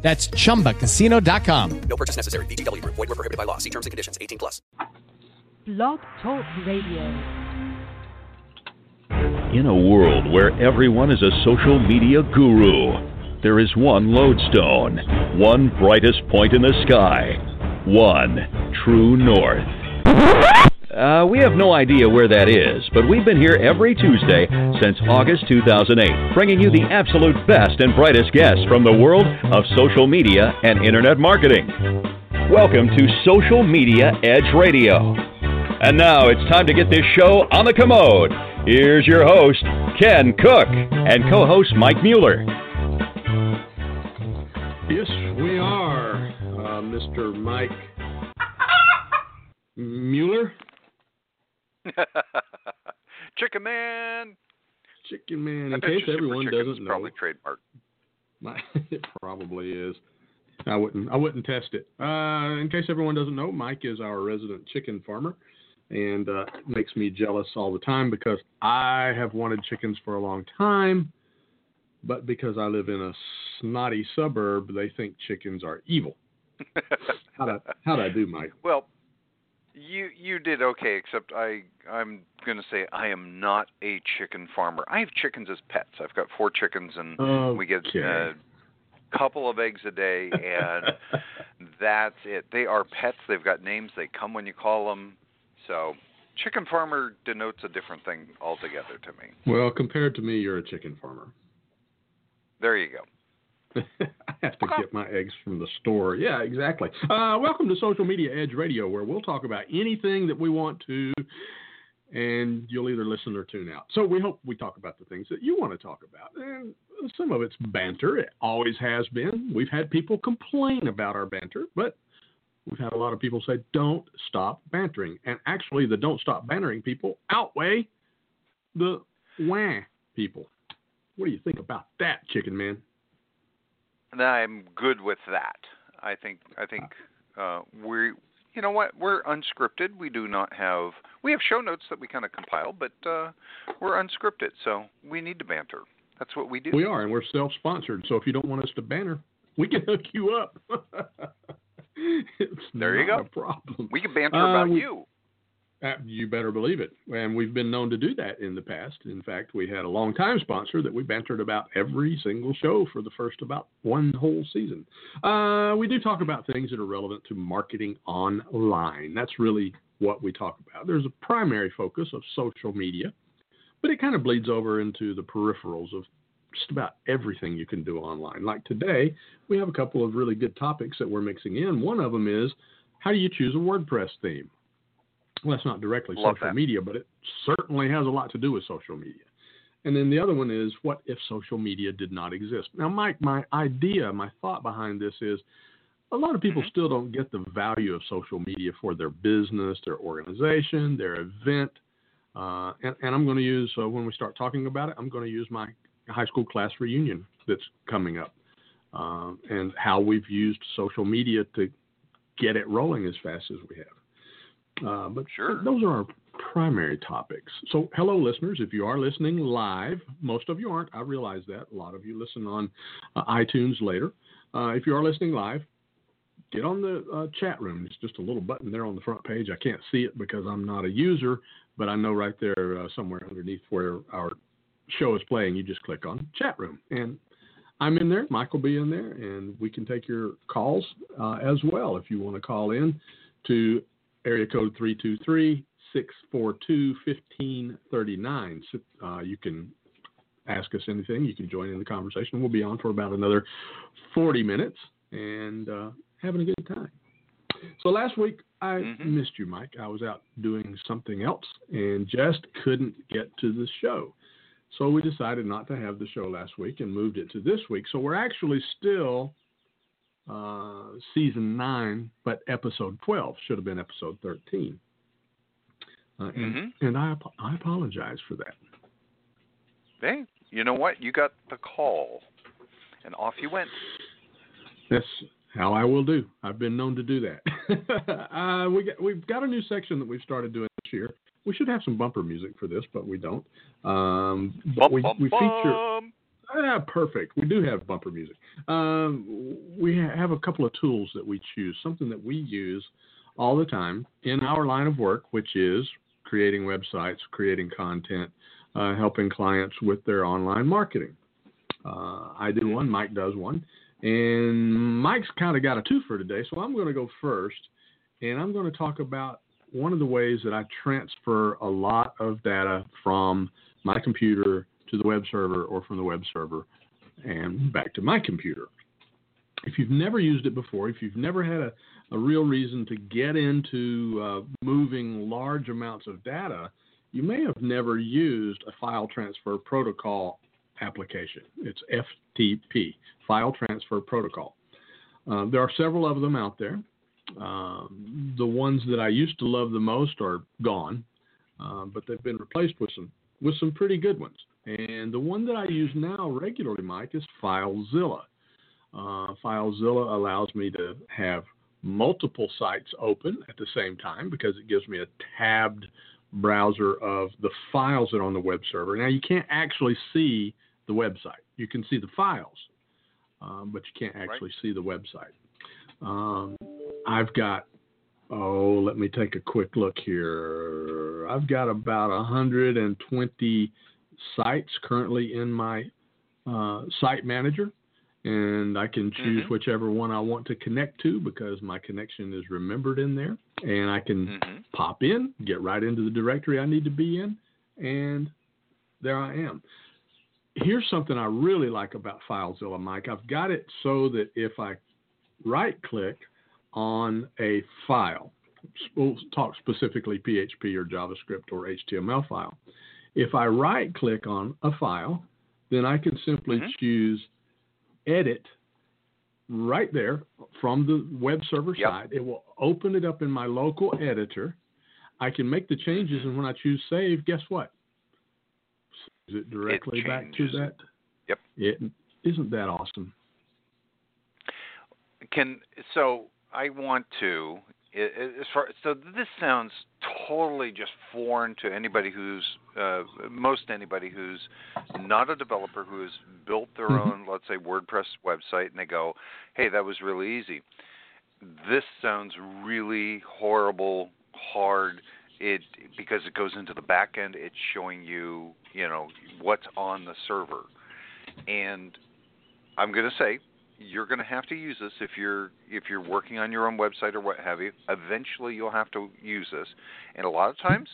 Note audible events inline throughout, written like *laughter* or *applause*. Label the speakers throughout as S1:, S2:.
S1: That's chumbacasino.com.
S2: No purchase necessary. VGW Group. Void were prohibited by law. See terms and conditions. 18 plus.
S3: Blog Talk Radio.
S4: In a world where everyone is a social media guru, there is one lodestone, one brightest point in the sky, one true north. Uh, we have no idea where that is, but we've been here every Tuesday since August 2008, bringing you the absolute best and brightest guests from the world of social media and internet marketing. Welcome to Social Media Edge Radio. And now it's time to get this show on the commode. Here's your host, Ken Cook, and co host Mike Mueller.
S5: Yes, we are, uh, Mr. Mike *laughs* Mueller. *laughs*
S6: Chicken Man.
S5: Chicken Man. In case everyone doesn't know,
S6: probably trademarked.
S5: My, *laughs* it probably is. I wouldn't. I wouldn't test it. Uh, in case everyone doesn't know, Mike is our resident chicken farmer, and uh, it makes me jealous all the time because I have wanted chickens for a long time, but because I live in a snotty suburb, they think chickens are evil. How how would I do, Mike?
S6: well, you you did okay, except I I'm gonna say I am not a chicken farmer. I have chickens as pets. I've got four chickens, and we get
S5: uh,
S6: a couple of eggs a day, and *laughs* that's it. They are pets. They've got names. They come when you call them. So, chicken farmer denotes a different thing altogether to me.
S5: Well, compared to me, you're a chicken farmer.
S6: There you go. *laughs*
S5: I have to get my eggs from the store. Yeah, exactly. Uh, welcome to Social Media Edge Radio, where we'll talk about anything that we want to, and you'll either listen or tune out. So we hope we talk about the things that you want to talk about. And some of it's banter. It always has been. We've had people complain about our banter, but we've had a lot of people say, don't stop bantering. And actually, the don't stop bantering people outweigh the wah people. What do you think about that, Chicken Man?
S6: And I'm good with that. I think I think uh, we you know what we're unscripted. We do not have we have show notes that we kind of compile, but uh, we're unscripted, so we need to banter. That's what we do.
S5: We are, and we're self-sponsored. So if you don't want us to banter, we can hook you up. *laughs* it's
S6: There you go.
S5: A problem.
S6: We can banter
S5: Uh,
S6: about
S5: we-
S6: you.
S5: You better believe it. And we've been known to do that in the past. In fact, we had a long-time sponsor that we bantered about every single show for the first about one whole season. Uh, we do talk about things that are relevant to marketing online. That's really what we talk about. There's a primary focus of social media, but it kind of bleeds over into the peripherals of just about everything you can do online. Like today, we have a couple of really good topics that we're mixing in. One of them is how do you choose a WordPress theme? Well, that's not directly
S6: Love
S5: social
S6: that.
S5: media, but it certainly has a lot to do with social media. And then the other one is what if social media did not exist? Now, Mike, my idea, my thought behind this is a lot of people still don't get the value of social media for their business, their organization, their event. Uh, and, and I'm going to use, uh, when we start talking about it, I'm going to use my high school class reunion that's coming up uh, and how we've used social media to get it rolling as fast as we have. Uh, but
S6: Sure.
S5: those are our primary topics. So, hello, listeners. If you are listening live, most of you aren't. I realize that. A lot of you listen on uh, iTunes later. Uh, if you are listening live, get on the uh, chat room. It's just a little button there on the front page. I can't see it because I'm not a user, but I know right there uh, somewhere underneath where our show is playing, you just click on chat room. And I'm in there. Mike will be in there, and we can take your calls uh, as well if you want to call in to area code 323 642 1539. Uh, You can ask us anything. You can join in the conversation. We'll be on for about another 40 minutes and uh, having a good time. So last week I
S6: Mhm.
S5: missed you, Mike. I was out doing something else and just couldn't get to the show. So we decided not to have the show last week and moved it to this week. So we're actually still uh, season nine, but episode 12 should have been episode 13. Uh, and,
S6: Mhm.
S5: and I, I apologize for that.
S6: Hey, you know what? You got the call, and off you went.
S5: That's how I will do. I've been known to do that. *laughs* uh, we got, we've got a new section that we've started doing this year. We should have some bumper music for this, but we don't. Um, but
S6: Bum,
S5: we,
S6: bum,
S5: we feature.
S6: bum.
S5: Ah, perfect. We do have bumper music. Um, we have a couple of tools that we choose, something that we use all the time in our line of work, which is creating websites, creating content, uh, helping clients with their online marketing. Uh, I do one, Mike does one, and Mike's kind of got a two for today, so I'm going to go first, and I'm going to talk about one of the ways that I transfer a lot of data from my computer to the web server or from the web server and back to my computer. If you've never used it before, if you've never had a, a real reason to get into uh, moving large amounts of data, you may have never used a file transfer protocol application. It's FTP, File Transfer Protocol. Uh, there are several of them out there. Um, the ones that I used to love the most are gone, uh, but they've been replaced with some with some pretty good ones. And the one that I use now regularly, Mike, is FileZilla. Uh, FileZilla allows me to have multiple sites open at the same time because it gives me a tabbed browser of the files that are on the web server. Now, you can't actually see the website. You can see the files, um, but you can't actually see the website. Um, I've got, oh, let me take a quick look here. I've got about 120 sites currently in my uh, site manager, and I can choose
S6: Mhm.
S5: whichever one I want to connect to because my connection is remembered in there, and I can
S6: Mhm.
S5: pop in, get right into the directory I need to be in, and there I am. Here's something I really like about FileZilla, Mike. I've got it so that if I right click on a file, we'll talk specifically PHP or JavaScript or HTML file. If I right click on a file, then I can simply
S6: Mhm.
S5: choose edit right there from the web server
S6: Yep.
S5: side. It will open it up in my local editor. I can make the changes, and when I choose save, guess what? Is it directly back to that?
S6: Yep.
S5: It, isn't that awesome?
S6: Can so I want to as far so this sounds totally just foreign to anybody who's uh, most anybody who's not a developer who has built their
S5: Mhm.
S6: own let's say WordPress website and they go, "Hey, that was really easy." This sounds really horrible, hard. It because it goes into the back end, it's showing you, you know, what's on the server. And I'm going to say you're going to have to use this if you're if you're working on your own website or what have you. Eventually, you'll have to use this, and a lot of times,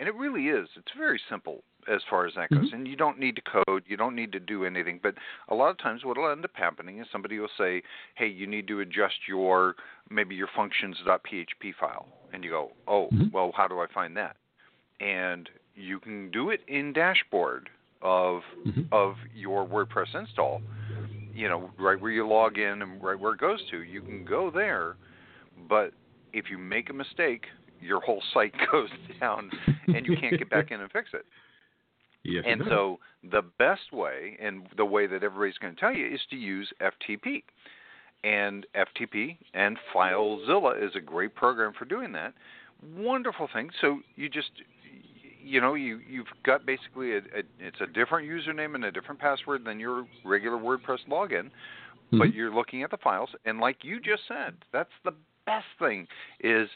S6: and it really is. It's very simple as far as that goes,
S5: Mhm.
S6: and you don't need to code, you don't need to do anything. But a lot of times, what will end up happening is somebody will say, "Hey, you need to adjust your maybe your functions.php file," and you go, "Oh,
S5: Mhm.
S6: well, how do I find that?" And you can do it in dashboard of
S5: Mhm.
S6: of your WordPress install you know, right where you log in and right where it goes to, you can go there. But if you make a mistake, your whole *laughs* site goes down and you can't get back in and fix it. *laughs*
S5: Yes.
S6: and so the best way and the way that everybody's going to tell you is to use FTP. And FTP and FileZilla is a great program for doing that. Wonderful thing. So you just you know you you've got basically a, a it's a different username and a different password than your regular WordPress login, but
S5: Mhm.
S6: you're looking at the files and like you just said, that's the best thing is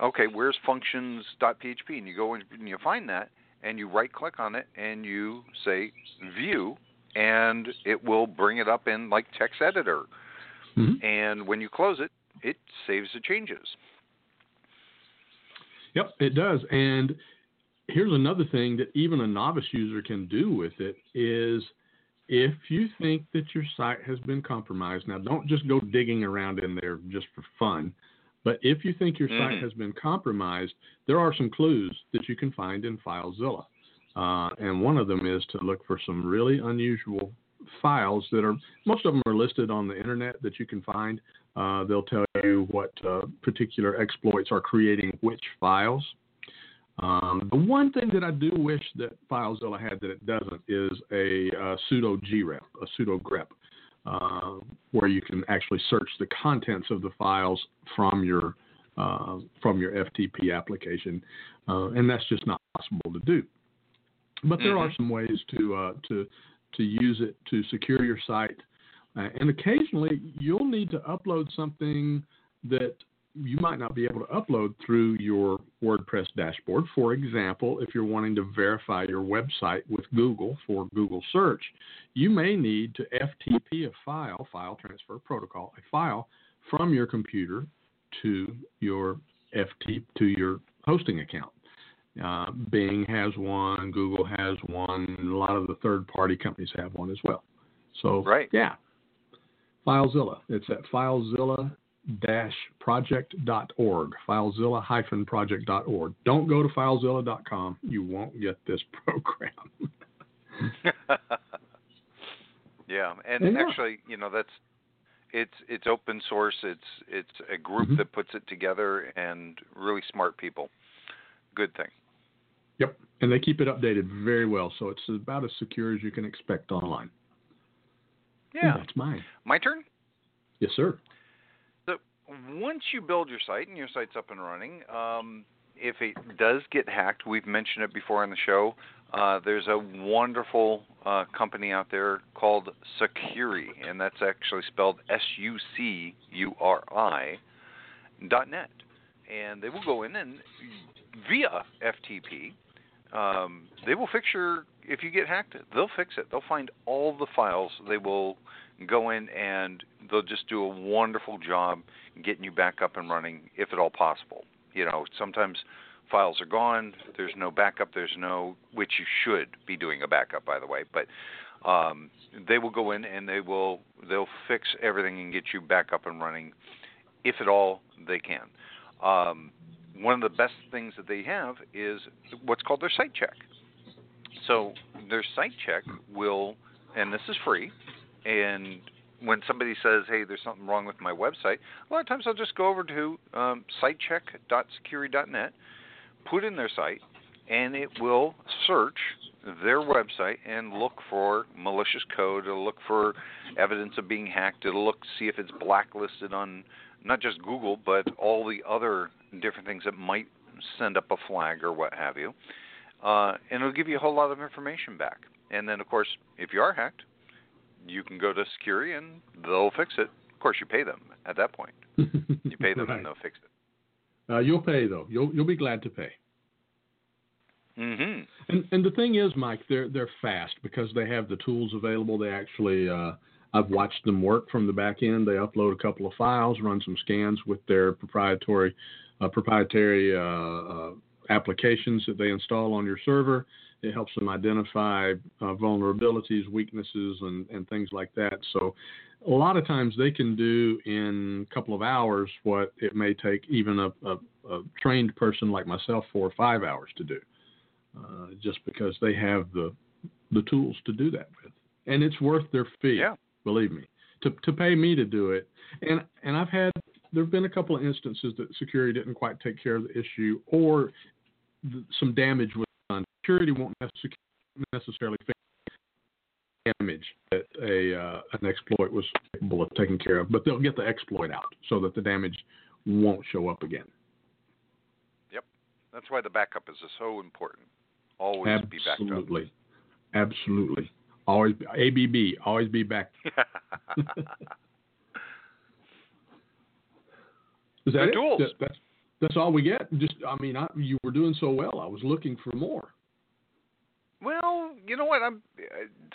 S6: okay, where's functions.php and you go and you find that and you right click on it and you say view and it will bring it up in like text editor
S5: Mhm.
S6: and when you close it it saves the changes.
S5: Yep, it does. And here's another thing that even a novice user can do with it is if you think that your site has been compromised, now don't just go digging around in there just for fun. But if you think your site
S6: Mhm.
S5: has been compromised, there are some clues that you can find in FileZilla. Uh, and one of them is to look for some really unusual files that are most of them are listed on the internet that you can find. Uh, they'll tell you what uh, particular exploits are creating which files. Um, the one thing that I do wish that FileZilla had that it doesn't is a, uh, sudo grep, a sudo grep, uh, where you can actually search the contents of the files from your uh, from your FTP application, uh, and that's just not possible to do. But there
S6: Mm-hmm.
S5: are some ways to uh, to to use it to secure your site, uh, and occasionally you'll need to upload something that you might not be able to upload through your WordPress dashboard. For example, if you're wanting to verify your website with Google for Google search, you may need to FTP a file, file transfer protocol, a file from your computer to your FT to your hosting account. Uh, Bing has one, Google has one, a lot of the third-party companies have one as well. So,
S6: Right.
S5: yeah, FileZilla. It's at FileZilla-project.org. FileZilla-project.org. Don't go to FileZilla.com. You won't get this *laughs* program. *laughs*
S6: yeah, and actually, you know, that's it's it's open source. It's it's a group
S5: Mhm.
S6: that puts it together, and really smart people. Good thing.
S5: Yep, and they keep it updated very well, so it's about as secure as you can expect online.
S6: Yeah.
S5: that's mine.
S6: My turn.
S5: Yes, sir.
S6: Once you build your site and your site's up and running, um, if it does get hacked, we've mentioned it before on the show. Uh, there's a wonderful uh, company out there called Sucuri, and that's actually spelled S-U-C-U-R-I dot net, and they will go in and via FTP, um, they will fix your. If you get hacked, they'll fix it. They'll find all the files. They will go in and they'll just do a wonderful job getting you back up and running, if at all possible. You know, sometimes files are gone. There's no backup. There's no, which you should be doing a backup, by the way. But um, they will go in and they will they'll fix everything and get you back up and running, if at all they can. Um, one of the best things that they have is what's called their site check. So their site check will, and this is free, and when somebody says, "Hey, there's something wrong with my website," a lot of times I'll just go over to um, sitecheck.sucuri.net, put in their site, and it will search their website and look for malicious code. It'll look for evidence of being hacked. It'll look see if it's blacklisted on not just Google, but all the other different things that might send up a flag or what have you. Uh, and it'll give you a whole lot of information back. And then, of course, if you are hacked, you can go to Sucuri and they'll fix it. Of course, you pay them at that point. *laughs* You pay them
S5: Right.
S6: and they'll fix it.
S5: Uh, you'll pay though. You'll you'll be glad to pay.
S6: Mm-hmm.
S5: And and the thing is, Mike, they're they're fast because they have the tools available. They actually, uh, I've watched them work from the back end. They upload a couple of files, run some scans with their proprietary uh, proprietary uh, uh, applications that they install on your server. It helps them identify uh, vulnerabilities, weaknesses, and, and things like that. So, a lot of times they can do in a couple of hours what it may take even a, a, a trained person like myself four or five hours to do uh, just because they have the the tools to do that with, and it's worth their fee.
S6: Yeah.
S5: Believe me, to to pay me to do it, and and I've had there have been a couple of instances that Sucuri didn't quite take care of the issue, or some damage was. Sucuri won't necessarily fix damage that a uh, an exploit was capable of taking care of, but they'll get the exploit out so that the damage won't show up again.
S6: Yep, that's why the backup is so important. Always be backed up.
S5: Absolutely. Absolutely. Always be, ABB, always be back. *laughs* *laughs* Is that it? That- that's that's all we get. Just I mean, I, you were doing so well. I was looking for more.
S6: Well, you know what? I'm.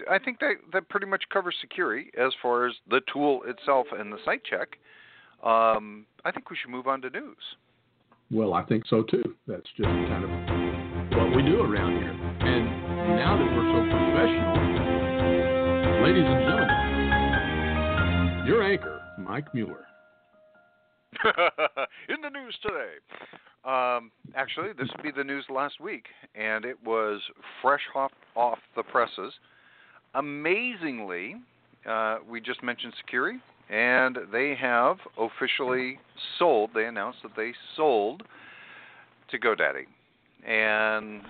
S6: I think that that pretty much covers Sucuri as far as the tool itself and the site check. Um, I think we should move on to news.
S5: Well, I think so too. That's just kind of what we do around here. And now that we're so professional, ladies and gentlemen, your anchor, Mike Mueller. *laughs*
S6: in the news today. Um, actually, this would be the news last week, and it was fresh off off the presses. amazingly, uh, we just mentioned Sucuri, and they have officially sold. They announced that they sold to GoDaddy, and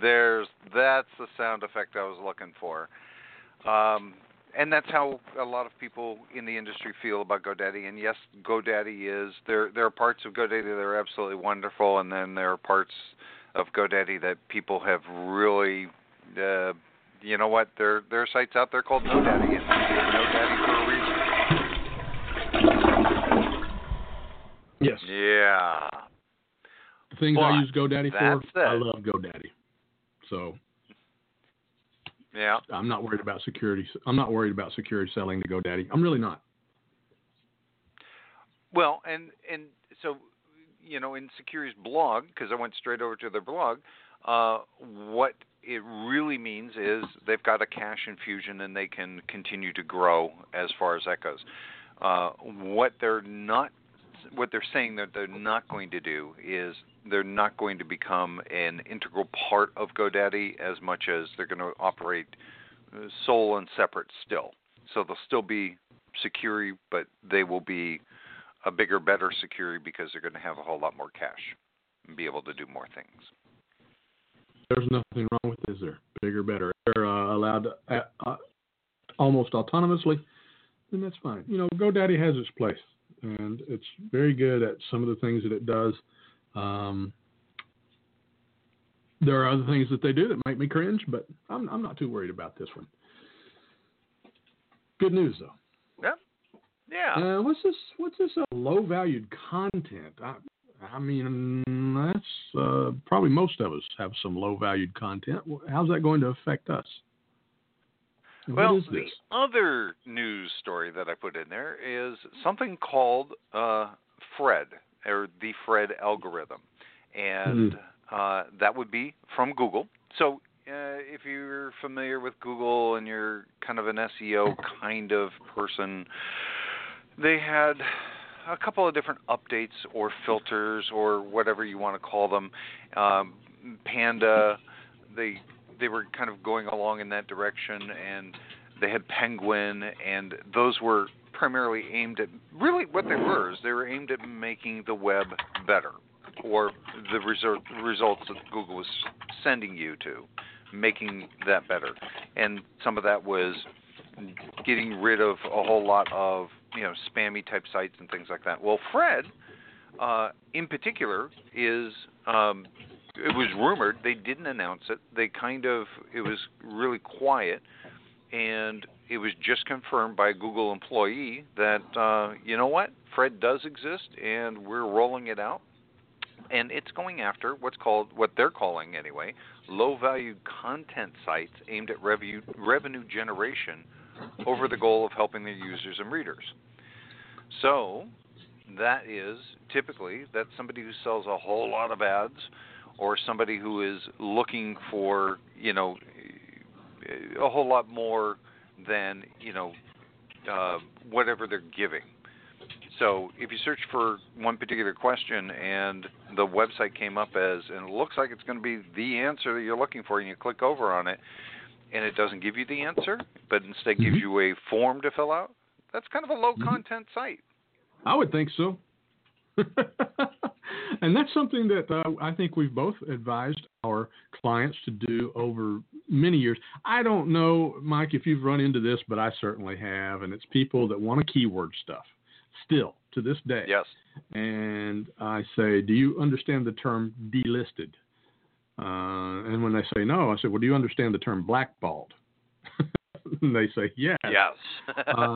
S6: there's that's the sound effect I was looking for. Um, and that's how a lot of people in the industry feel about GoDaddy. And yes, GoDaddy is there. There are parts of GoDaddy that are absolutely wonderful, and then there are parts of GoDaddy that people have really, uh, you know what? There there are sites out there called GoDaddy, and GoDaddy for a reason.
S5: Yes.
S6: Yeah.
S5: The things
S6: But
S5: I use GoDaddy for, I love GoDaddy. So
S6: Yeah.
S5: I'm not worried about Sucuri. I'm not worried about Sucuri selling to GoDaddy. I'm really not.
S6: Well, and and so you know, in Sucuri's blog, because I went straight over to their blog, uh, what it really means is they've got a cash infusion and they can continue to grow as far as that goes. Uh, what they're not, what they're saying that they're not going to do is they're not going to become an integral part of GoDaddy as much as they're going to operate uh, sole and separate still. So they'll still be Sucuri, but they will be a bigger, better Sucuri because they're going to have a whole lot more cash and be able to do more things.
S5: There's nothing wrong with this. There, bigger, better. They're uh, allowed uh, uh, almost autonomously, then that's fine. You know, GoDaddy has its place, and it's very good at some of the things that it does. Um, there are other things that they do that make me cringe, but I'm, I'm not too worried about this one. Good news though.
S6: Yeah.
S5: Uh, what's this? What's this? Uh, low valued content. I, I mean, that's uh, probably most of us have some low valued content. How's that going to affect us?
S6: Well, the other news story that I put in there is something called uh, Fred or the Fred algorithm, and uh, that would be from Google. So. Uh, if you're familiar with Google and you're kind of an SEO kind of person, they had a couple of different updates or filters or whatever you want to call them. Um, Panda, they they were kind of going along in that direction, and they had Penguin, and those were primarily aimed at really what they were is they were aimed at making the web better, or the result, results that Google was sending you to, making that better, and some of that was getting rid of a whole lot of you know spammy type sites and things like that. Well, Fred, uh, in particular, is um, it was rumored they didn't announce it. They kind of it was really quiet, and it was just confirmed by a Google employee that uh, you know what Fred does exist and we're rolling it out. And it's going after what's called what they're calling anyway low value content sites aimed at revenue revenue generation over the goal of helping their users and readers. So that is typically that's somebody who sells a whole lot of ads or somebody who is looking for, you know, a whole lot more than, you know, uh, whatever they're giving. So if you search for one particular question and the website came up as, and it looks like it's going to be the answer that you're looking for, and you click over on it, and it doesn't give you the answer, but instead gives
S5: Mhm.
S6: you a form to fill out, that's kind of a low
S5: Mhm.
S6: content site.
S5: I would think so. *laughs* and that's something that uh, I think we've both advised our clients to do over many years. I don't know, Mike, if you've run into this, but I certainly have. And it's people that want to keyword stuff still to this day.
S6: Yes.
S5: And I say, Do you understand the term delisted? Uh, and when they say no, I say, Well, do you understand the term blackballed? *laughs* and they say, Yes.
S6: Yes. *laughs*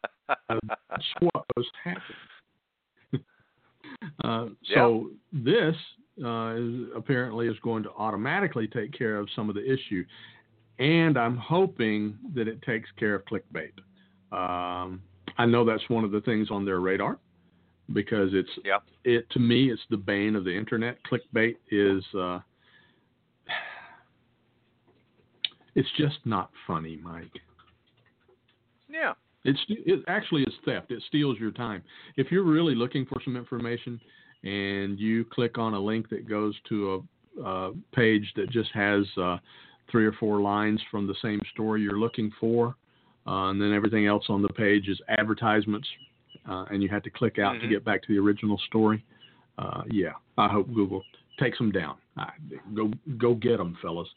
S5: Uh, that's what was happening. Uh, so this uh, is apparently is going to automatically take care of some of the issue, and I'm hoping that it takes care of clickbait. Um, I know that's one of the things on their radar because it's
S6: Yep.
S5: it to me it's the bane of the internet. Clickbait is uh, it's just not funny, Mike.
S6: yeah.
S5: It's it actually is theft. It steals your time. If you're really looking for some information and you click on a link that goes to a, a page that just has uh, three or four lines from the same story you're looking for, uh, and then everything else on the page is advertisements, uh, and you have to click out
S6: Mhm.
S5: to get back to the original story. Uh, yeah, I hope Google takes them down. Uh, go go get them, fellas.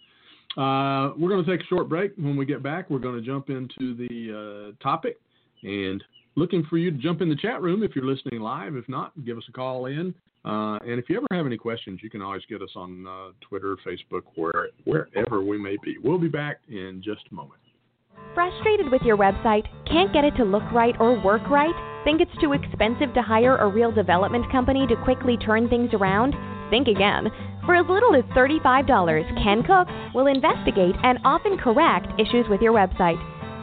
S5: Uh, we're going to take a short break. When we get back, we're going to jump into the uh, topic and looking for you to jump in the chat room if you're listening live. If not, give us a call in. Uh, and if you ever have any questions, you can always get us on uh, Twitter, Facebook, where, wherever we may be. We'll be back in just a moment.
S7: Frustrated with your website? Can't get it to look right or work right? Think it's too expensive to hire a real development company to quickly turn things around? Think again. For as little as $35, Ken Cook will investigate and often correct issues with your website.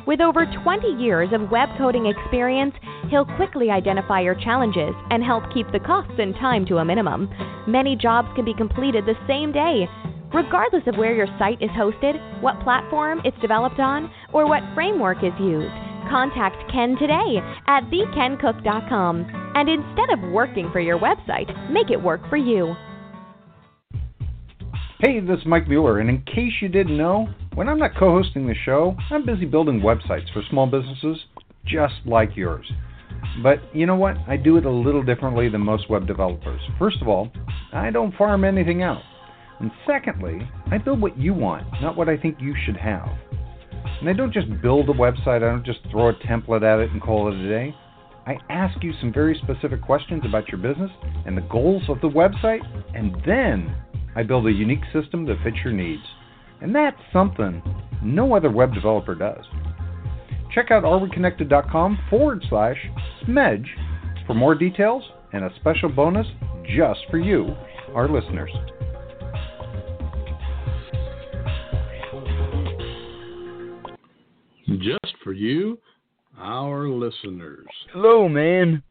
S7: With over 20 years of web coding experience, he'll quickly identify your challenges and help keep the costs and time to a minimum. Many jobs can be completed the same day. Regardless of where your site is hosted, what platform it's developed on, or what framework is used, contact Ken today at thekencook.com. And instead of working for your website, make it work for you.
S8: Hey, this is Mike Mueller, and in case you didn't know, when I'm not co hosting the show, I'm busy building websites for small businesses just like yours. But you know what? I do it a little differently than most web developers. First of all, I don't farm anything out. And secondly, I build what you want, not what I think you should have. And I don't just build a website, I don't just throw a template at it and call it a day. I ask you some very specific questions about your business and the goals of the website, and then I build a unique system that fits your needs. And that's something no other web developer does. Check out areweconnected.com forward slash smedge for more details and a special bonus just for you, our listeners.
S5: Just for you, our listeners.
S9: Hello, man.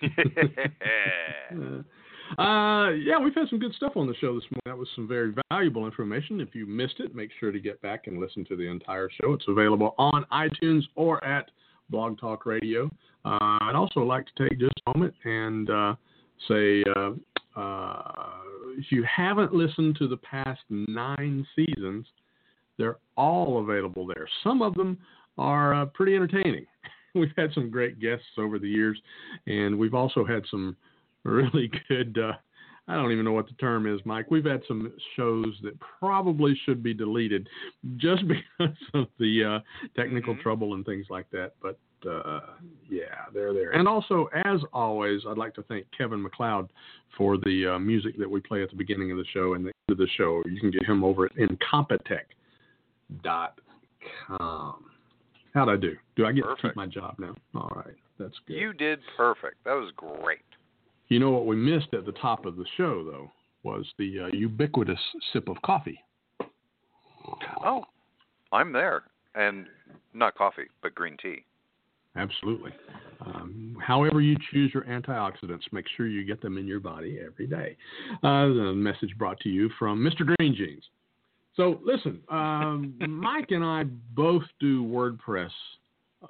S9: *laughs* *laughs*
S5: Uh, yeah, we've had some good stuff on the show this morning. That was some very valuable information. If you missed it, make sure to get back and listen to the entire show. It's available on iTunes or at Blog Talk Radio. Uh, I'd also like to take just a moment and uh, say uh, uh, if you haven't listened to the past nine seasons, they're all available there. Some of them are uh, pretty entertaining. *laughs* We've had some great guests over the years, and we've also had some *laughs* really good. Uh, I don't even know what the term is, Mike. We've had some shows that probably should be deleted just *laughs* because of the uh, technical
S6: Mhm.
S5: trouble and things like that. But uh, yeah, they're there. And also, as always, I'd like to thank Kevin MacLeod for the uh, music that we play at the beginning of the show and the end of the show. You can get him over at incompetech.com. How'd I do? Do I get to keep
S6: Perfect.
S5: my job now? All right, that's good.
S6: you did perfect. That was great.
S5: You know what we missed at the top of the show, though, was the uh, ubiquitous sip of coffee.
S6: Oh, I'm there, and not coffee, but green tea.
S5: Absolutely. Um, however you choose your antioxidants, make sure you get them in your body every day. Uh, the message brought to you from Mr. Green Jeans. So listen, um, *laughs* Mike and I both do WordPress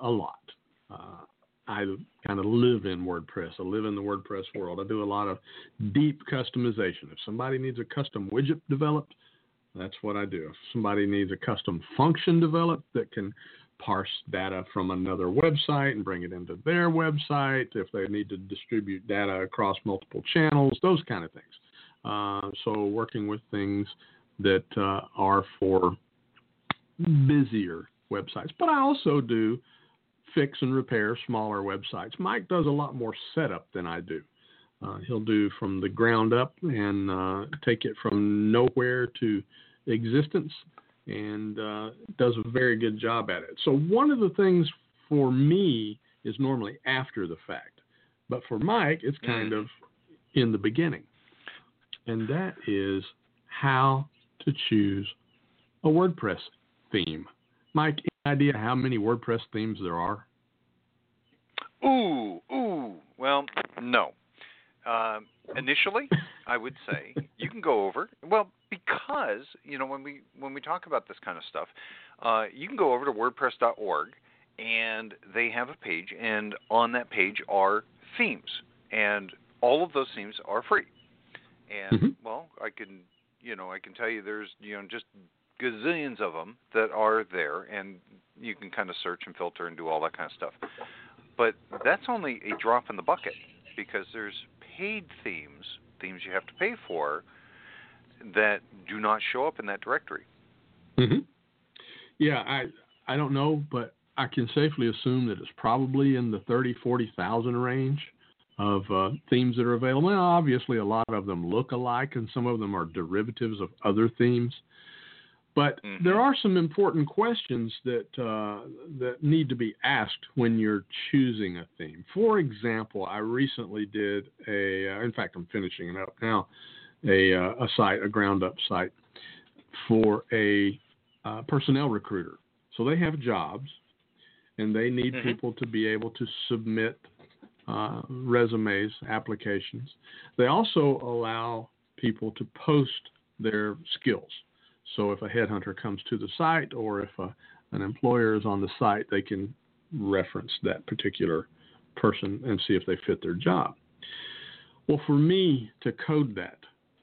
S5: a lot. Uh, I kind of live in WordPress. I live in the WordPress world. I do a lot of deep customization. If somebody needs a custom widget developed, that's what I do. If somebody needs a custom function developed that can parse data from another website and bring it into their website, if they need to distribute data across multiple channels, those kind of things. Uh, so, working with things that uh, are for busier websites. But I also do fix and repair smaller websites. Mike does a lot more setup than I do. Uh, he'll do from the ground up and uh, take it from nowhere to existence and uh, does a very good job at it. So, one of the things for me is normally after the fact, but for Mike, it's kind of in the beginning. And that is how to choose a WordPress theme. Mike, idea how many WordPress themes there are?
S6: Ooh, ooh. Well, no. Um, initially, I would say you can go over. Well, because you know when we when we talk about this kind of stuff, uh, you can go over to WordPress.org, and they have a page, and on that page are themes, and all of those themes are free. And
S5: Mhm.
S6: well, I can you know I can tell you there's you know just gazillions of them that are there, and you can kind of search and filter and do all that kind of stuff. But that's only a drop in the bucket because there's paid themes, themes you have to pay for, that do not show up in that directory.
S5: hmm Yeah, I I don't know, but I can safely assume that it's probably in the thirty forty thousand range of uh, themes that are available. Now, obviously, a lot of them look alike, and some of them are derivatives of other themes. But
S6: Mhm.
S5: there are some important questions that uh, that need to be asked when you're choosing a theme. For example, I recently did a. Uh, in fact, I'm finishing it up now. A uh, a site, a ground up site for a uh, personnel recruiter. So they have jobs, and they need
S6: Mhm.
S5: people to be able to submit uh, resumes, applications. They also allow people to post their skills. So if a headhunter comes to the site or if a, an employer is on the site, they can reference that particular person and see if they fit their job. Well, for me to code that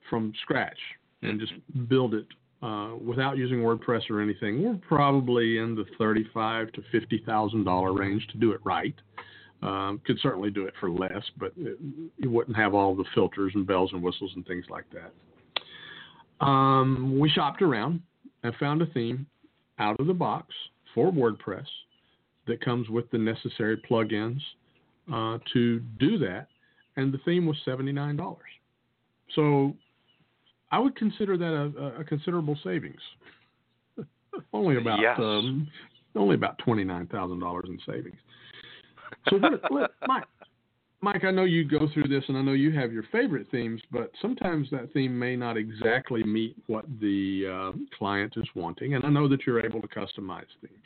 S5: from scratch and just build it uh, without using WordPress or anything, we're probably in the thirty-five to fifty thousand dollar range to do it right. Um, could certainly do it for less, but it, you wouldn't have all the filters and bells and whistles and things like that. Um, we shopped around and found a theme out of the box for WordPress that comes with the necessary plugins uh, to do that, and the theme was seventy nine dollars. So I would consider that a, a considerable savings. *laughs* only about
S6: Yes.
S5: um, only about twenty nine thousand dollars in savings. So what, what, Mike, Mike, I know you go through this, and I know you have your favorite themes, but sometimes that theme may not exactly meet what the uh, client is wanting, and I know that you're able to customize themes.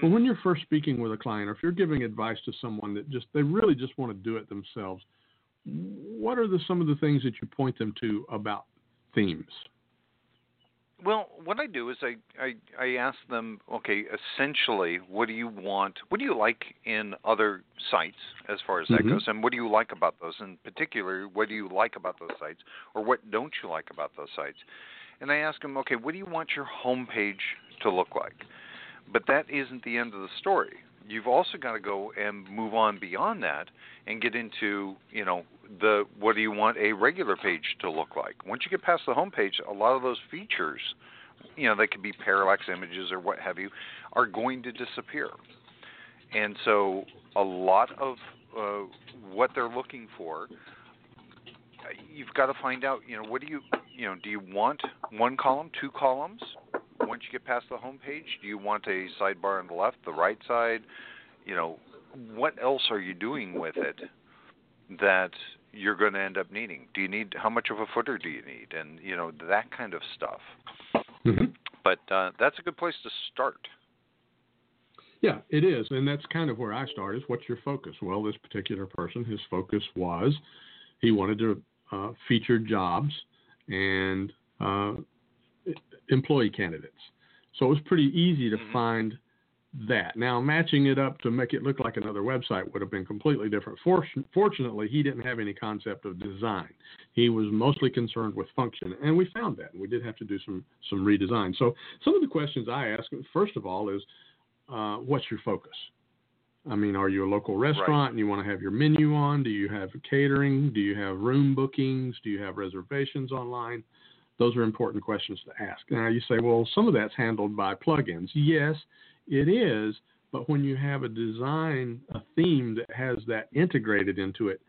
S5: But when you're first speaking with a client, or if you're giving advice to someone that just they really just want to do it themselves, what are the some of the things that you point them to about themes?
S6: Well, what I do is I, I I ask them, okay, essentially, what do you want? What do you like in other sites as far as that
S5: Mhm.
S6: goes, and what do you like about those? In particular, what do you like about those sites, or what don't you like about those sites? And I ask them, okay, what do you want your homepage to look like? But that isn't the end of the story. You've also got to go and move on beyond that and get into, you know, the what do you want a regular page to look like? Once you get past the home page, a lot of those features, you know, they could be parallax images or what have you, are going to disappear. And so a lot of uh, what they're looking for, you've got to find out, you know, what do you, you know, do you want one column, two columns? Once you get past the home page, do you want a sidebar on the left, the right side? You know, what else are you doing with it that you're going to end up needing? Do you need how much of a footer do you need, and you know that kind of stuff.
S5: Mm-hmm.
S6: But uh, that's a good place to start.
S5: Yeah, it is, and that's kind of where I start. Is what's your focus? Well, this particular person, his focus was he wanted to uh, feature jobs and uh, employee candidates. So it was pretty easy to find that. Now, matching it up to make it look like another website would have been completely different. Fortun- Fortunately, he didn't have any concept of design. He was mostly concerned with function, and we found that. We did have to do some some redesign. So some of the questions I ask, first of all, is uh, what's your focus? I mean, are you a local restaurant and you want to have your menu on? Do you have catering? Do you have room bookings? Do you have reservations online? Those are important questions to ask. Now, you say, well, some of that's handled by plugins. Yes, it is, but when you have a design, a theme that has that integrated into it,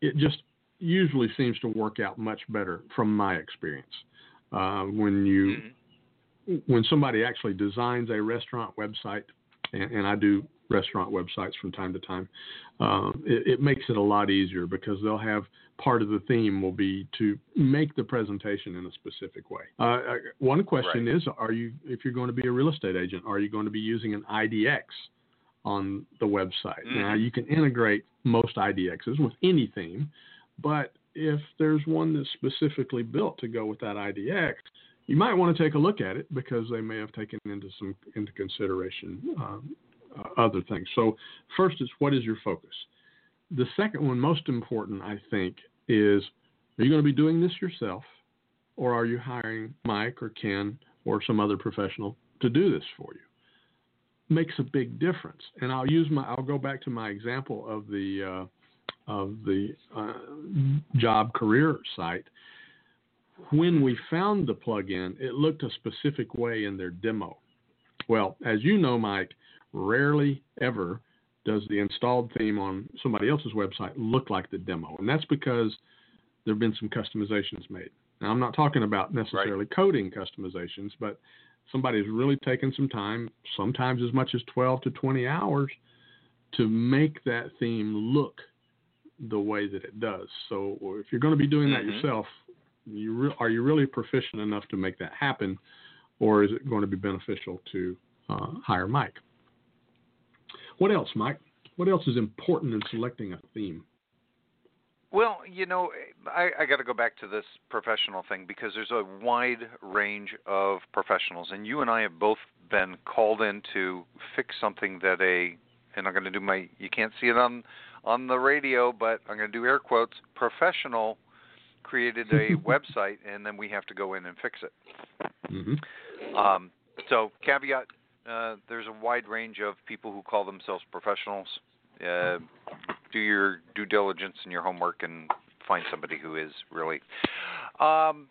S5: it just usually seems to work out much better from my experience. Uh, when you when somebody actually designs a restaurant website, and, and I do restaurant websites from time to time, um, it, it makes it a lot easier because they'll have part of the theme will be to make the presentation in a specific way. Uh, uh, one question is: Are you, if you're going to be a real estate agent, are you going to be using an IDX on the website? Now you can integrate most IDXs with any theme, but if there's one that's specifically built to go with that IDX, you might want to take a look at it because they may have taken into some into consideration um, other things. So first is what is your focus? The second one, most important, I think, is are you going to be doing this yourself, or are you hiring Mike or Ken or some other professional to do this for you. Makes a big difference. And I'll use my I'll go back to my example of the uh, of the uh, job career site. When we found the plugin, it looked a specific way in their demo. Well, as you know, Mike, rarely ever does the installed theme on somebody else's website look like the demo, and that's because there have been some customizations made. Now, I'm not talking about necessarily right. coding customizations, but somebody's really taken some time, sometimes as much as 12 to 20 hours, to make that theme look the way that it does. So, if you're going to be doing that mm-hmm. yourself, you re- are you really proficient enough to make that happen, or is it going to be beneficial to uh, hire Mike? What else, Mike? What else is important in selecting a theme?
S6: Well, you know, I, I got to go back to this professional thing because there's a wide range of professionals, and you and I have both been called in to fix something that a, and I'm going to do my, you can't see it on on the radio, but I'm going to do air quotes. Professional created a *laughs* website, and then we have to go in and fix it.
S5: Mm-hmm.
S6: Um, so caveat: uh, there's a wide range of people who call themselves professionals. Uh, do your due diligence and your homework and find somebody who is really. Um,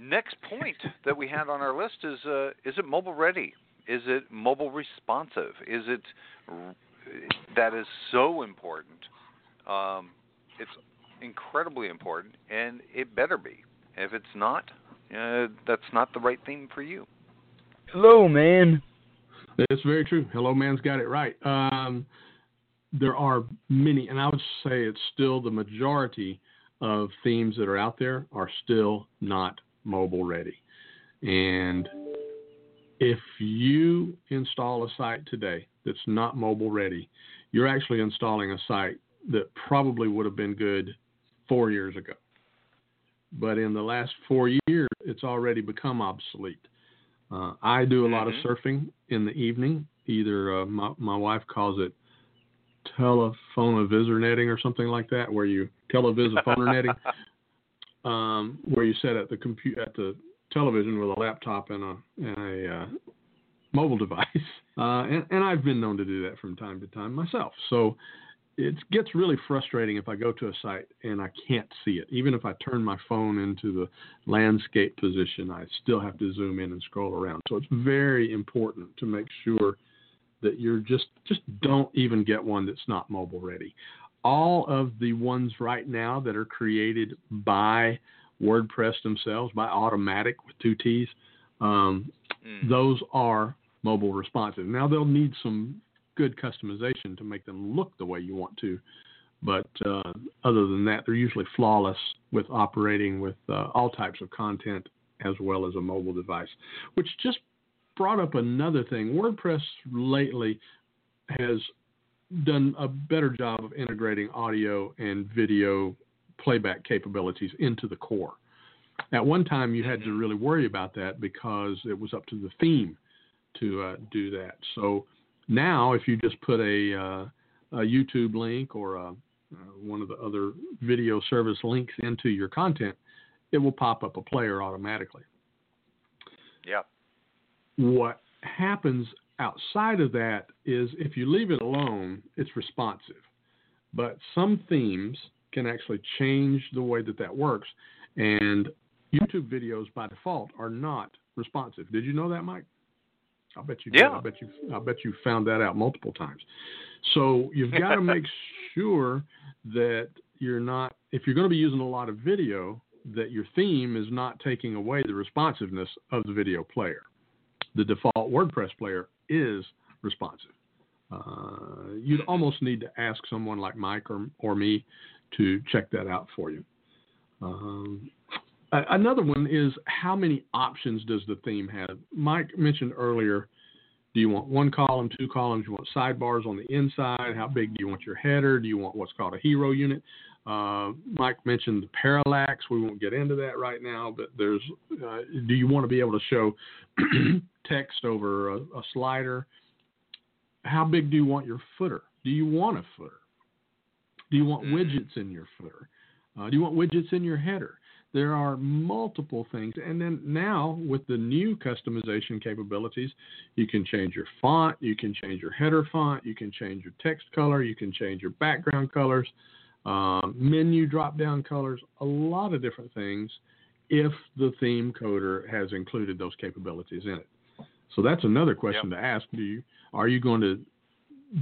S6: next point that we had on our list is uh, is it mobile ready? Is it mobile responsive? Is it that is so important? Um, it's incredibly important, and it better be. If it's not, uh, that's not the right thing for you.
S9: Hello, man.
S5: That's very true. Hello, man's got it right. Um, there are many, and I would say it's still the majority of themes that are out there are still not mobile ready. And if you install a site today that's not mobile ready, you're actually installing a site that probably would have been good four years ago. But in the last four years, it's already become obsolete. Uh, I do a lot of
S6: mm-hmm.
S5: surfing in the evening. Either uh, my, my wife calls it telephone netting or something like that, where you televisophone netting, *laughs* um, where you sit at the computer at the television with a laptop and a and a uh, mobile device. *laughs* Uh, and, and I've been known to do that from time to time myself. So it gets really frustrating if I go to a site and I can't see it. Even if I turn my phone into the landscape position, I still have to zoom in and scroll around. So it's very important to make sure that you're just just don't even get one that's not mobile ready. All of the ones right now that are created by WordPress themselves, by Automattic with two T's, um, mm. those are mobile responsive. Now they'll need some good customization to make them look the way you want to, but uh, other than that, they're usually flawless with operating with uh, all types of content as well as a mobile device, which just brought up another thing. WordPress lately has done a better job of integrating audio and video playback capabilities into the core. At one time, you had to mm-hmm. really worry about that because it was up to the theme to uh, do that. So now, if you just put a, uh, a YouTube link or a, uh, one of the other video service links into your content, it will pop up a player automatically.
S6: Yeah.
S5: What happens outside of that is if you leave it alone, it's responsive. But some themes can actually change the way that that works. And YouTube videos by default are not responsive. Did you know that, Mike? I bet you
S6: yeah.
S5: Did. I bet you I bet you found that out multiple times. So you've got to *laughs* make sure that you're not if you're going to be using a lot of video that your theme is not taking away the responsiveness of the video player the default WordPress player is responsive. Uh, you'd almost need to ask someone like Mike or, or me to check that out for you. Um, another one is how many options does the theme have? Mike mentioned earlier do you want one column, two columns? Do you want sidebars on the inside? How big do you want your header? Do you want what's called a hero unit? Uh, Mike mentioned the parallax. We won't get into that right now, but there's. Uh, do you want to be able to show *clears throat* text over a, a, slider? How big do you want your footer? Do you want a footer? Do you want mm. widgets in your footer? Uh, do you want widgets in your header? There are multiple things. And then now with the new customization capabilities, you can change your font, you can change your header font, you can change your text color, you can change your background colors, um, menu drop down colors, a lot of different things if the theme coder has included those capabilities in it. So that's another question
S6: Yep.
S5: to ask. Do you are you going to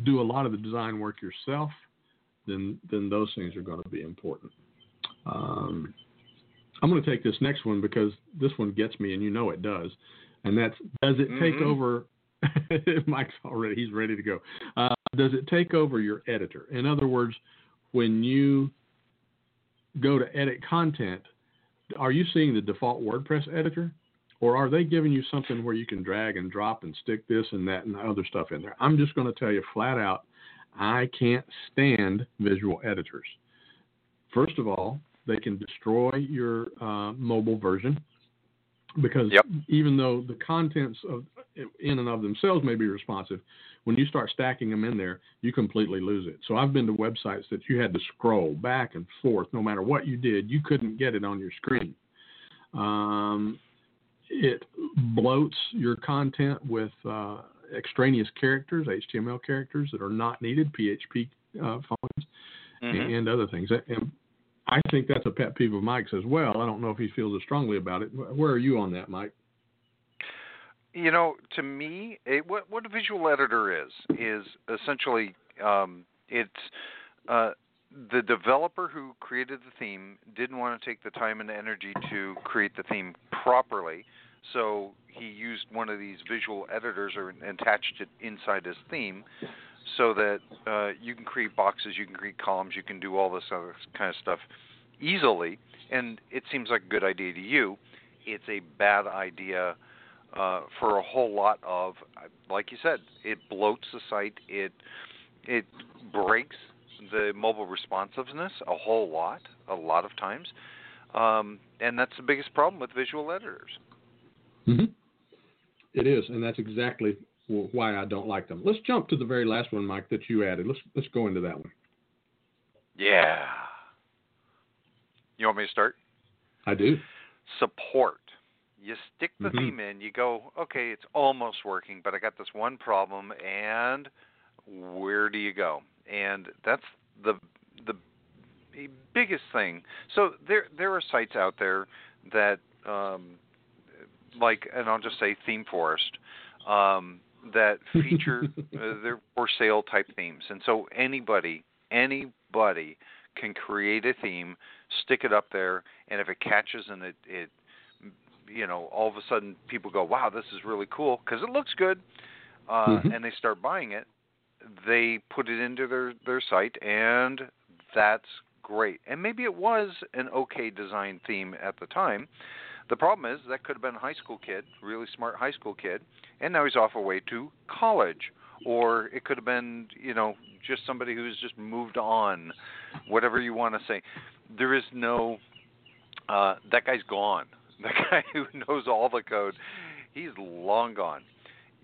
S5: do a lot of the design work yourself? Then then those things are going to be important. Um, I'm going to take this next one because this one gets me, and you know it does. And that's does it take
S6: Mhm.
S5: over? *laughs* Mike's already he's ready to go. Uh, does it take over your editor? In other words, when you go to edit content, are you seeing the default WordPress editor? Or are they giving you something where you can drag and drop and stick this and that and other stuff in there? I'm just going to tell you flat out, I can't stand visual editors. First of all, they can destroy your uh, mobile version because
S6: Yep.
S5: even though the contents of in and of themselves may be responsive, when you start stacking them in there, you completely lose it. So I've been to websites that you had to scroll back and forth, no matter what you did, you couldn't get it on your screen. Um, it bloats your content with uh, extraneous characters, HTML characters that are not needed, PHP uh, fonts,
S6: Mhm.
S5: and other things. And I think that's a pet peeve of Mike's as well. I don't know if he feels as strongly about it. Where are you on that, Mike?
S6: You know, to me, it, what what a visual editor is is essentially um, it's uh, the developer who created the theme didn't want to take the time and energy to create the theme properly, so he used one of these visual editors or attached it inside his theme, so that uh, you can create boxes, you can create columns, you can do all this other kind of stuff easily, and it seems like a good idea to you. It's a bad idea uh, for a whole lot of, like you said, it bloats the site. It it breaks the mobile responsiveness a whole lot, a lot of times, um, and that's the biggest problem with visual editors.
S5: Mm-hmm. It is, and that's exactly why I don't like them. Let's jump to the very last one, Mike, that you added. Let's let's go into that one.
S6: Yeah. You want me to start?
S5: I do.
S6: Support. You stick the
S5: Mhm.
S6: theme in, you go, okay, it's almost working, but I got this one problem, and where do you go? And that's the the biggest thing. So there there are sites out there that um, like, and I'll just say Theme Forest, um, that *laughs* feature uh, they're for sale type themes, and so anybody anybody can create a theme, stick it up there, and if it catches and it it you know all of a sudden people go, wow, this is really cool because it looks good, uh,
S5: Mhm.
S6: and they start buying it. They put it into their their site, and that's great. And maybe it was an okay design theme at the time. The problem is that could have been a high school kid, really smart high school kid, and now he's off away to college. Or it could have been, you know, just somebody who's just moved on, whatever you want to say. There is no, uh, that guy's gone. *laughs* That guy who knows all the code, he's long gone.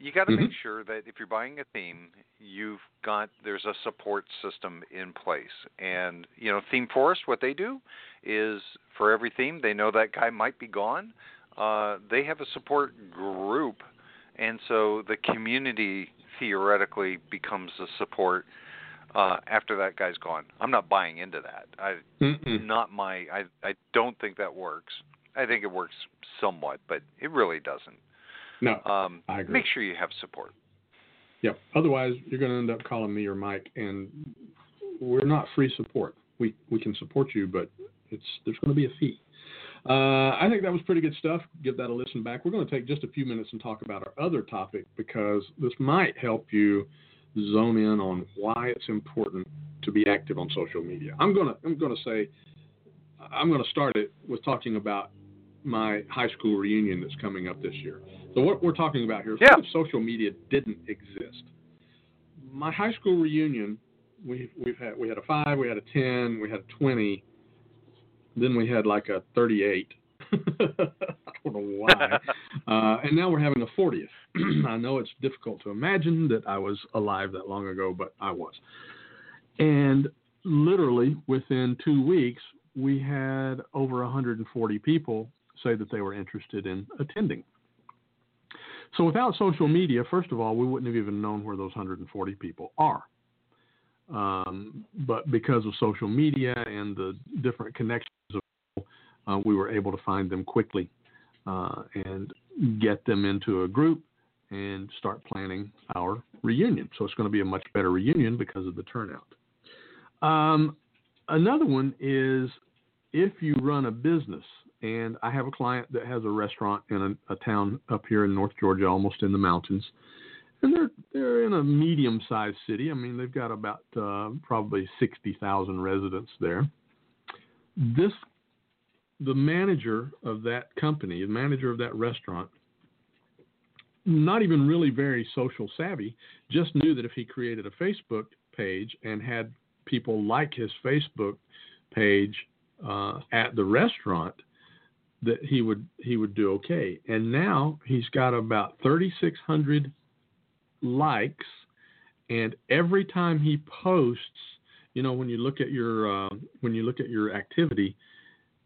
S6: You got to make sure that if you're buying a theme, you've got there's a support system in place. And you know, Theme Forest, what they do is for every theme, they know that guy might be gone. Uh, they have a support group, and so the community theoretically becomes the support uh, after that guy's gone. I'm not buying into that. I
S5: Mm-mm.
S6: not my. I I don't think that works. I think it works somewhat, but it really doesn't.
S5: No,
S6: Um,
S5: I agree.
S6: Make sure you have support.
S5: Yep. Otherwise, you're going to end up calling me or Mike, and we're not free support. We we can support you, but it's there's going to be a fee. Uh, I think that was pretty good stuff. Give that a listen back. We're going to take just a few minutes and talk about our other topic because this might help you zone in on why it's important to be active on social media. I'm to I'm going to say I'm going to start it with talking about my high school reunion that's coming up this year. So what we're talking about here is
S6: Yeah.
S5: if social media didn't exist? My high school reunion, we we've had we had a five, we had a ten, we had a twenty, then we had like a thirty-eight. *laughs* I don't know why. *laughs* uh, and now we're having a 40th. *clears throat* I know it's difficult to imagine that I was alive that long ago, but I was. And literally within two weeks, we had over 140 people say that they were interested in attending. So without social media, first of all, we wouldn't have even known where those 140 people are. Um, but because of social media and the different connections, of people, uh, we were able to find them quickly uh, and get them into a group and start planning our reunion. So it's going to be a much better reunion because of the turnout. Um, another one is if you run a business, and I have a client that has a restaurant in a, a town up here in North Georgia, almost in the mountains, and they're they're in a medium-sized city. I mean, they've got about uh, probably sixty thousand residents there. This the manager of that company, the manager of that restaurant, not even really very social savvy, just knew that if he created a Facebook page and had people like his Facebook page uh, at the restaurant, that he would he would do okay. And now he's got about 3,600 likes, and every time he posts, you know, when you look at your uh, when you look at your activity,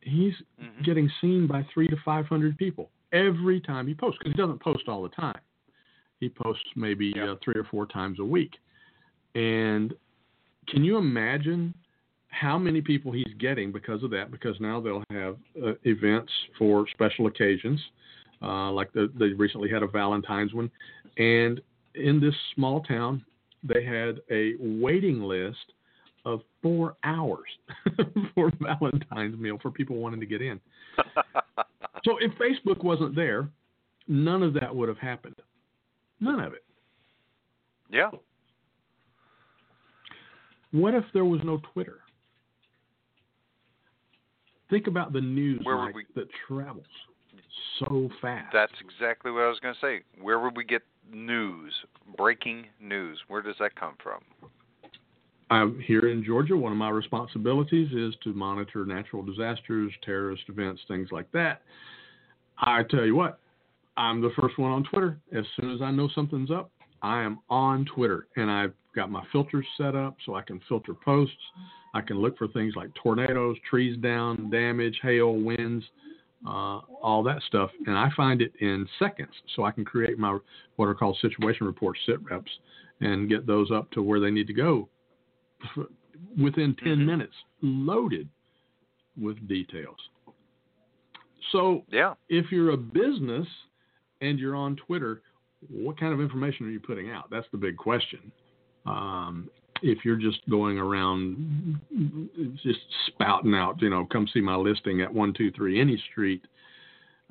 S5: he's
S6: Mm-hmm.
S5: getting seen by three to 500 people every time he posts because he doesn't post all the time. He posts maybe uh, three or four times a week, and can you imagine how many people he's getting because of that? Because now they'll have uh, events for special occasions, uh, like the, they recently had a Valentine's one, and in this small town, they had a waiting list of four hours *laughs* for Valentine's meal for people wanting to get in. *laughs* So if Facebook wasn't there, none of that would have happened. None of it.
S6: yeah.
S5: What if there was no Twitter? Think about the news
S6: Where would
S5: Mike,
S6: we-
S5: that travels so fast.
S6: That's exactly what I was going to say. Where would we get news, breaking news? Where does that come from?
S5: I'm here in Georgia. One of my responsibilities is to monitor natural disasters, terrorist events, things like that. I tell you what, I'm the first one on Twitter. As soon as I know something's up, I am on Twitter, and I've got my filters set up so I can filter posts. I can look for things like tornadoes, trees down, damage, hail, winds, uh, all that stuff, and I find it in seconds. So I can create my what are called situation reports, sit reps, and get those up to where they need to go within 10
S6: Mhm.
S5: minutes, loaded with details. So
S6: Yeah.
S5: if you're a business and you're on Twitter, what kind of information are you putting out? That's the big question. Um, if you're just going around just spouting out, you know, come see my listing at one two three any street,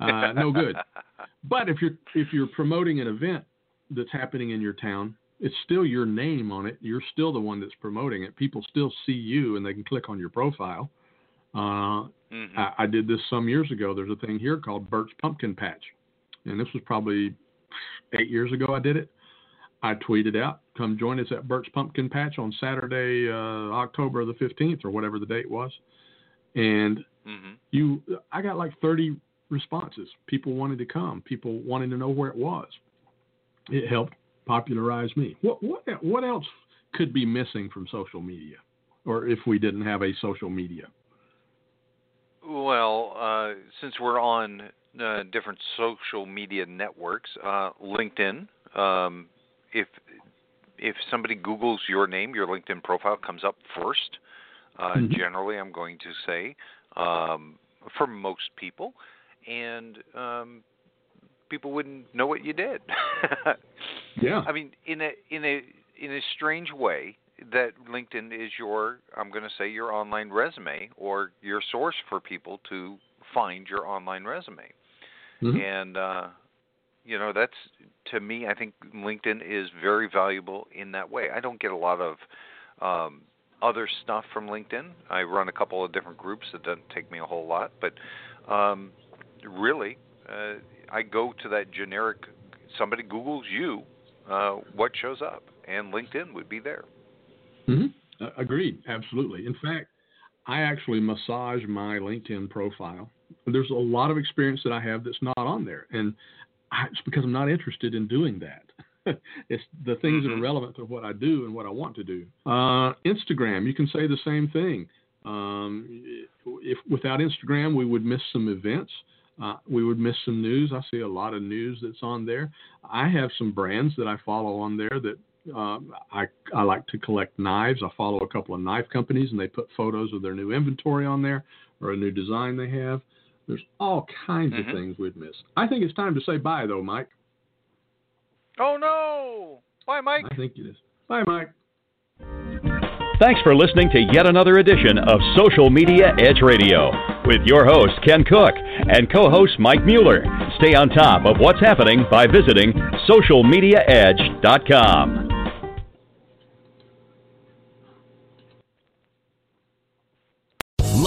S5: uh, no good. *laughs* But if you're if you're promoting an event that's happening in your town, it's still your name on it. You're still the one that's promoting it. People still see you, and they can click on your profile. Uh,
S6: Mhm.
S5: I, I did this some years ago. There's a thing here called Burt's Pumpkin Patch, and this was probably eight years ago. I did it. I tweeted out, "Come join us at Burt's Pumpkin Patch on Saturday, uh, October the 15th, or whatever the date was." And
S6: Mhm.
S5: you, I got like 30 responses. People wanted to come. People wanted to know where it was. It helped popularize me. What what what else could be missing from social media, or if we didn't have a social media?
S6: Well, uh, since we're on uh, different social media networks, uh, LinkedIn. Um, if if somebody Google's your name, your LinkedIn profile comes up first. Uh,
S5: Mhm.
S6: Generally, I'm going to say um, for most people, and um, people wouldn't know what you did. *laughs*
S5: Yeah.
S6: I mean, in a in a in a strange way, that LinkedIn is your I'm going to say your online resume or your source for people to find your online resume.
S5: Mhm.
S6: And uh, you know, that's to me, I think LinkedIn is very valuable in that way. I don't get a lot of um, other stuff from LinkedIn. I run a couple of different groups that doesn't take me a whole lot, but um, really, uh, I go to that generic. Somebody Google's you, uh, what shows up, and LinkedIn would be there.
S5: hmm agreed. Absolutely. In fact, I actually massage my LinkedIn profile. There's a lot of experience that I have that's not on there, and I, it's because I'm not interested in doing that. *laughs* it's the things that are
S6: Mhm.
S5: relevant to what I do and what I want to do. Uh, Instagram, you can say the same thing. Um, if without Instagram, we would miss some events. Uh, we would miss some news. I see a lot of news that's on there. I have some brands that I follow on there that uh, I I like to collect knives. I follow a couple of knife companies, and they put photos of their new inventory on there or a new design they have. There's all kinds
S6: Mhm.
S5: of things we'd miss. I think it's time to say bye, though, Mike.
S6: Oh no! Bye, Mike.
S5: I think it is. Bye, Mike.
S4: Thanks for listening to yet another edition of Social Media Edge Radio with your host, Ken Cook, and co host Mike Mueller. Stay on top of what's happening by visiting socialmediaedge.com.